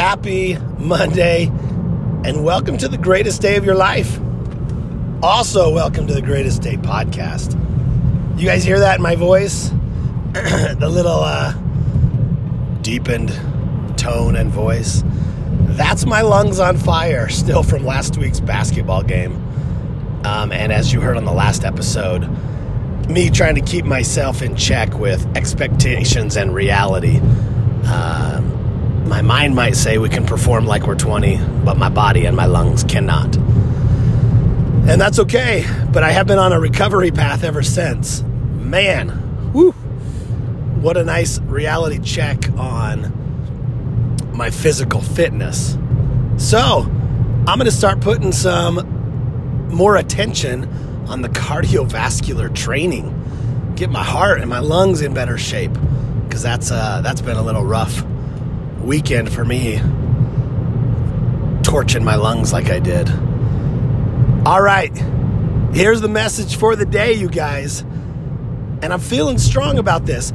Happy Monday, and welcome to the greatest day of your life. Also, welcome to the Greatest Day podcast. You guys hear that in my voice? the little uh, deepened tone and voice. That's my lungs on fire, still from last week's basketball game. Um, and as you heard on the last episode, me trying to keep myself in check with expectations and reality. Um, my mind might say we can perform like we're 20, but my body and my lungs cannot. And that's okay, but I have been on a recovery path ever since. Man, whew, what a nice reality check on my physical fitness. So, I'm going to start putting some more attention on the cardiovascular training. Get my heart and my lungs in better shape because that's uh, that's been a little rough weekend for me. Torching my lungs like I did. All right, here's the message for the day, you guys. And I'm feeling strong about this.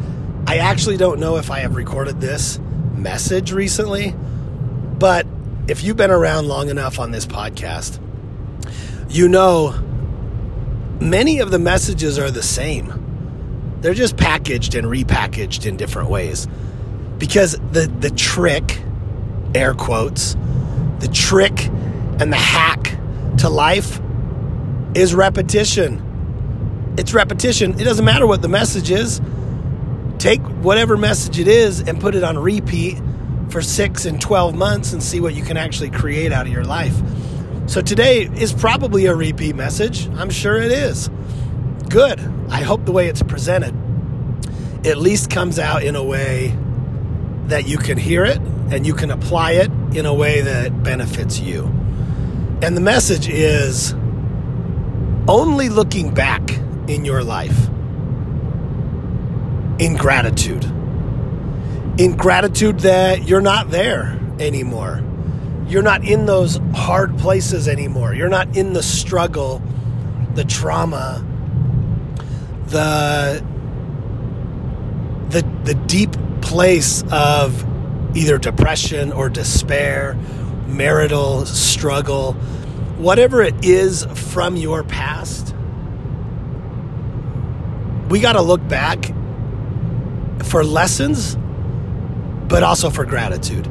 I actually don't know if I have recorded this message recently, but if you've been around long enough on this podcast, you know many of the messages are the same. They're just packaged and repackaged in different ways. Because the, the trick, air quotes, the trick and the hack to life is repetition. It's repetition. It doesn't matter what the message is. Take whatever message it is and put it on repeat for six and 12 months and see what you can actually create out of your life. So today is probably a repeat message. I'm sure it is. Good. I hope the way it's presented at least comes out in a way that you can hear it and you can apply it in a way that benefits you. And the message is only looking back in your life in gratitude. In gratitude that you're not there anymore you're not in those hard places anymore. You're not in the struggle, the trauma, the the the deep place of either depression or despair, marital struggle, whatever it is from your past. We got to look back for lessons, but also for gratitude.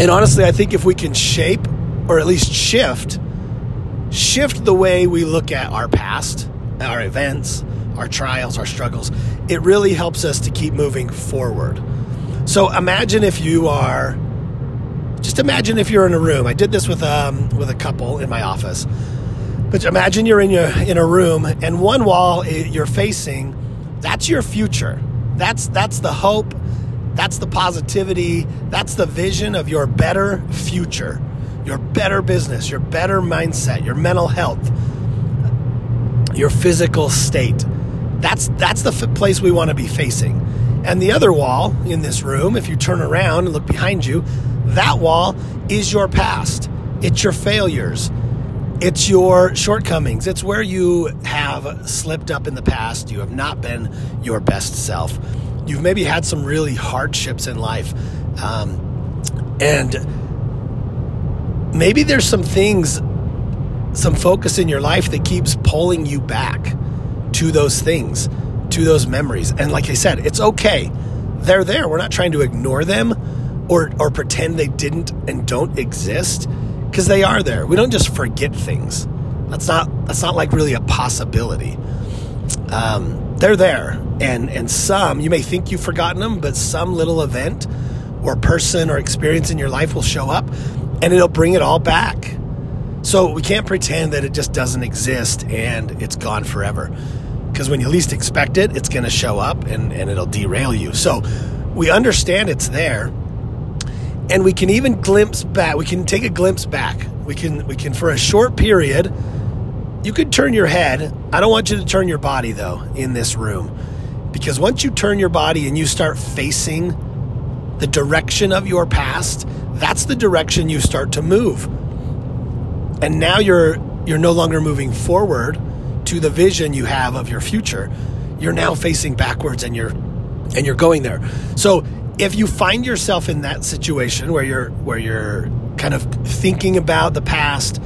And honestly, I think if we can shape or at least shift, shift the way we look at our past, our events, our trials, our struggles, it really helps us to keep moving forward. So imagine if you are, just imagine if you're in a room. I did this with um, with a couple in my office. But imagine you're in your in a room and one wall you're facing, that's your future. That's that's the hope that's the positivity. That's the vision of your better future, your better business, your better mindset, your mental health, your physical state. That's that's the f- place we want to be facing. And the other wall in this room, if you turn around and look behind you, that wall is your past. It's your failures. It's your shortcomings. It's where you have slipped up in the past. You have not been your best self you've maybe had some really hardships in life. Um, and maybe there's some things, some focus in your life that keeps pulling you back to those things, to those memories. And like I said, it's okay. They're there. We're not trying to ignore them or, or pretend they didn't and don't exist because they are there. We don't just forget things. That's not that's not like really a possibility. Um, they're there and and some you may think you've forgotten them but some little event or person or experience in your life will show up and it'll bring it all back so we can't pretend that it just doesn't exist and it's gone forever because when you least expect it it's going to show up and, and it'll derail you. So we understand it's there and we can even glimpse back we can take a glimpse back. We can we can for a short period you could turn your head. I don't want you to turn your body though in this room. Because once you turn your body and you start facing the direction of your past, that's the direction you start to move. And now you're you're no longer moving forward to the vision you have of your future. You're now facing backwards and you're and you're going there. So if you find yourself in that situation where you're where you're kind of thinking about the past,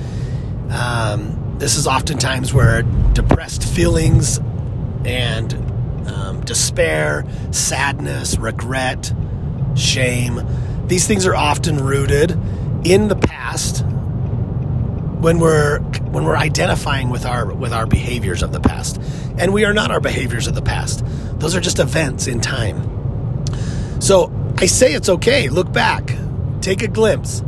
um, this is oftentimes where depressed feelings and um, despair, sadness, regret, shame, these things are often rooted in the past when we're when we're identifying with our with our behaviors of the past. And we are not our behaviors of the past. Those are just events in time. So i say it's okay. Look back. Take a glimpse.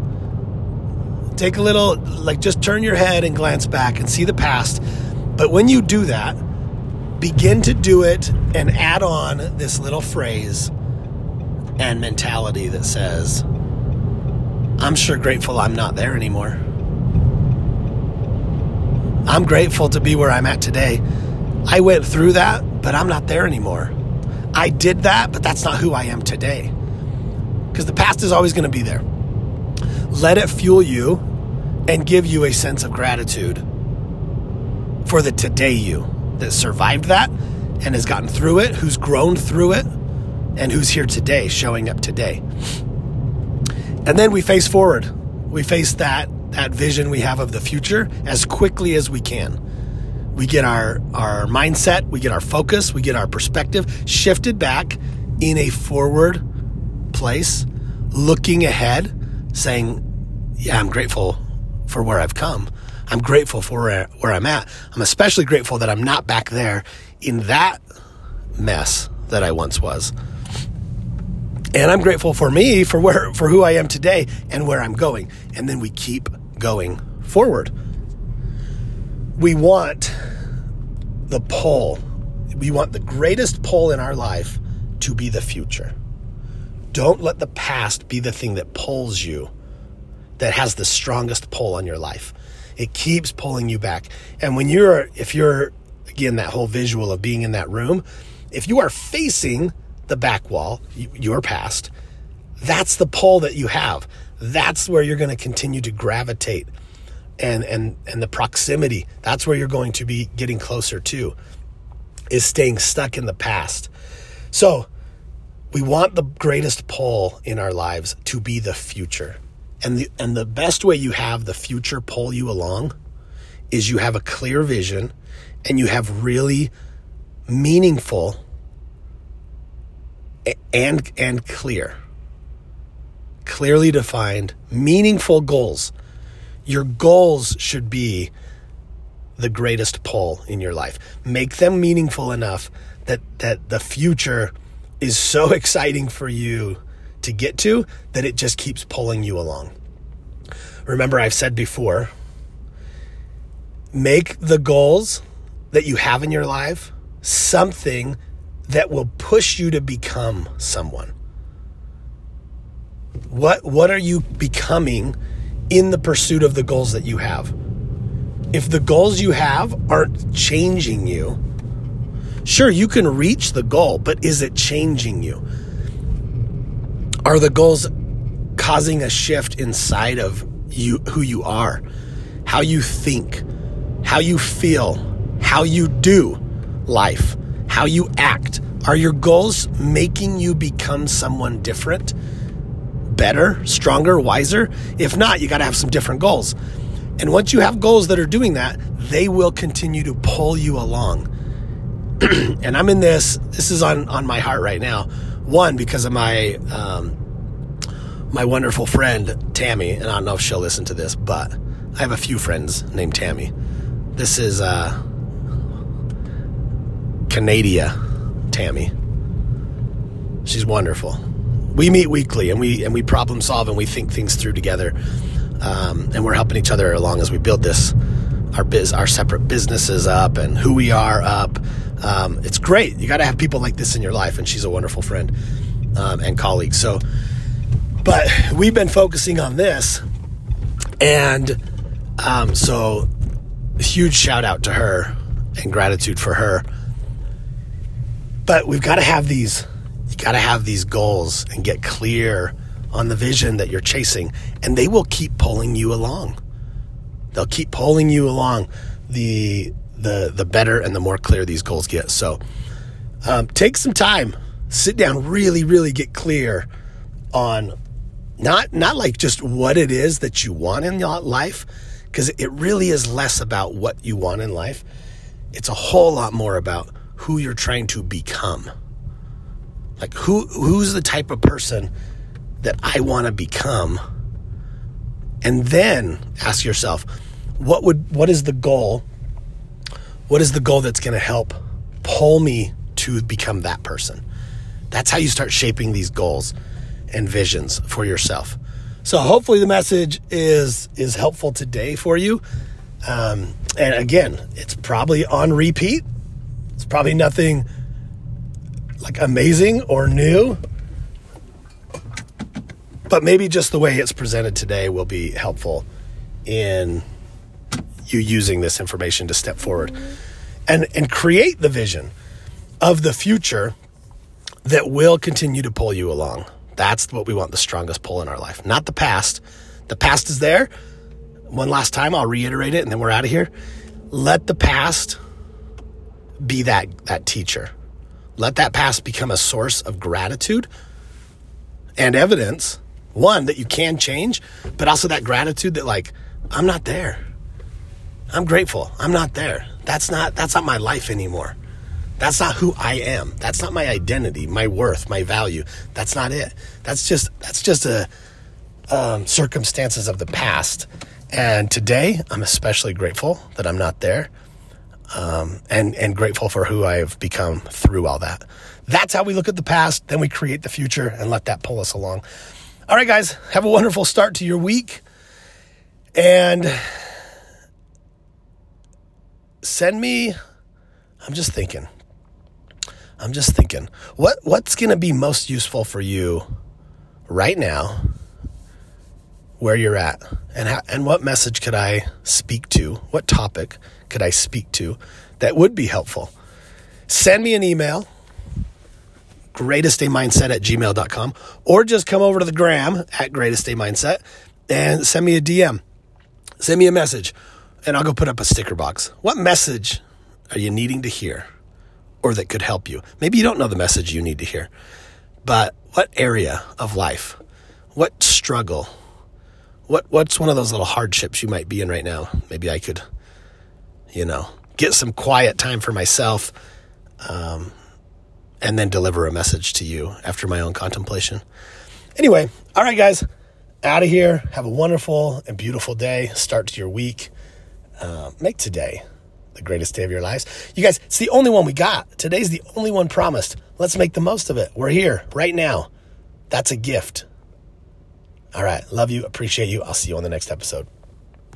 Take a little like just turn your head and glance back and see the past. But when you do that begin to do it and add on this little phrase and mentality that says i'm sure grateful i'm not there anymore I'm grateful to be where I'm at today. I went through that, but I'm not there anymore. I did that, but that's not who I am today. Because the past is always going to be there. Let it fuel you and give you a sense of gratitude for the today you that survived that and has gotten through it, who's grown through it, and who's here today, showing up today. And then we face forward. We face that that vision we have of the future as quickly as we can. We get our, our mindset, we get our focus, we get our perspective shifted back in a forward place, looking ahead, saying, Yeah, I'm grateful for where I've come. I'm grateful for where, I'm at. I'm especially grateful that I'm not back there in that mess that I once was. And I'm grateful for me, for where, for who I am today and where I'm going. And then we keep going forward. We want the pull. We want the greatest pull in our life to be the future. Don't let the past be the thing that pulls you, that has the strongest pull on your life. It keeps pulling you back. And when you're, if you're, again, that whole visual of being in that room, if you are facing the back wall, your past, that's the pull that you have. That's where you're going to continue to gravitate and and and the proximity. That's where you're going to be getting closer to is staying stuck in the past. So, we want the greatest pull in our lives to be the future. And the and the best way you have the future pull you along is you have a clear vision and you have really meaningful and and clear clearly defined meaningful goals. Your goals should be the greatest pull in your life. Make them meaningful enough that that the future is so exciting for you to get to that it just keeps pulling you along. Remember i've said before make the goals that you have in your life something that will push you to become someone? What what are you becoming in the pursuit of the goals that you have? If the goals you have aren't changing you, sure you can reach the goal, but is it changing you? Are the goals causing a shift inside of you who you are, how you think, how you feel, how you do life? how you act. Are your goals making you become someone different, better, stronger, wiser? If not, you got to have some different goals. And once you have goals that are doing that, they will continue to pull you along. and I'm in this, this is on, on my heart right now. One, because of my, um, my wonderful friend, Tammy, and I don't know if she'll listen to this, but I have a few friends named Tammy. This is, uh, Canadia, Tammy. She's wonderful. We meet weekly and we and we problem solve and we think things through together. Um, and we're helping each other along as we build this our biz our separate businesses up and who we are up. Um, it's great. You got to have people like this in your life, and she's a wonderful friend um, and colleague. So, but we've been focusing on this, and um, so huge shout out to her and gratitude for her but we've got to have these, got to have these goals and get clear on the vision that you're chasing, and they will keep pulling you along. They'll keep pulling you along. The the the better and the more clear these goals get. So um, take some time, sit down, really, really get clear on not not like just what it is that you want in life because it really is less about what you want in life. It's a whole lot more about who you're trying to become. Like who who's the type of person that I want to become? And then ask yourself, what would what is the goal? What is the goal that's going to help pull me to become that person? That's how you start shaping these goals and visions for yourself. So hopefully the message is is helpful today for you. Um, and again, it's probably on repeat. It's probably nothing like amazing or new, but maybe just the way it's presented today will be helpful in you using this information to step forward and and create the vision of the future that will continue to pull you along. That's what we want the strongest pull in our life, not the past. The past is there. One last time, I'll reiterate it and then we're out of here. Let the past be that, that teacher. Let that past become a source of gratitude and evidence. One, that you can change, but also that gratitude that, like, I'm not there. I'm grateful. I'm not there. That's not that's not my life anymore. That's not who I am. That's not my identity, my worth, my value. That's not it. That's just that's just a um, circumstances of the past. And today, I'm especially grateful that I'm not there, um, and and grateful for who I've become through all that. That's how we look at the past. Then we create the future and let that pull us along. All right, guys, have a wonderful start to your week, and send me. I'm just thinking I'm just thinking, what what's going to be most useful for you right now, where you're at, and how, and what message could I speak to? What topic could I speak to that would be helpful? Send me an email, greatestdaymindset at gmail.com, or just come over to the gram at greatestdaymindset and send me a DM. Send me a message, and I'll go put up a sticker box. What message are you needing to hear? or that could help you. Maybe you don't know the message you need to hear, but what area of life, what struggle, what what's one of those little hardships you might be in right now? Maybe I could, you know, get some quiet time for myself, um, and then deliver a message to you after my own contemplation. Anyway, all right, guys, out of here. Have a wonderful and beautiful day. Start to your week. Uh, make today the greatest day of your lives. You guys, it's the only one we got. Today's the only one promised. Let's make the most of it. We're here right now. That's a gift. All right. Love you. Appreciate you. I'll see you on the next episode.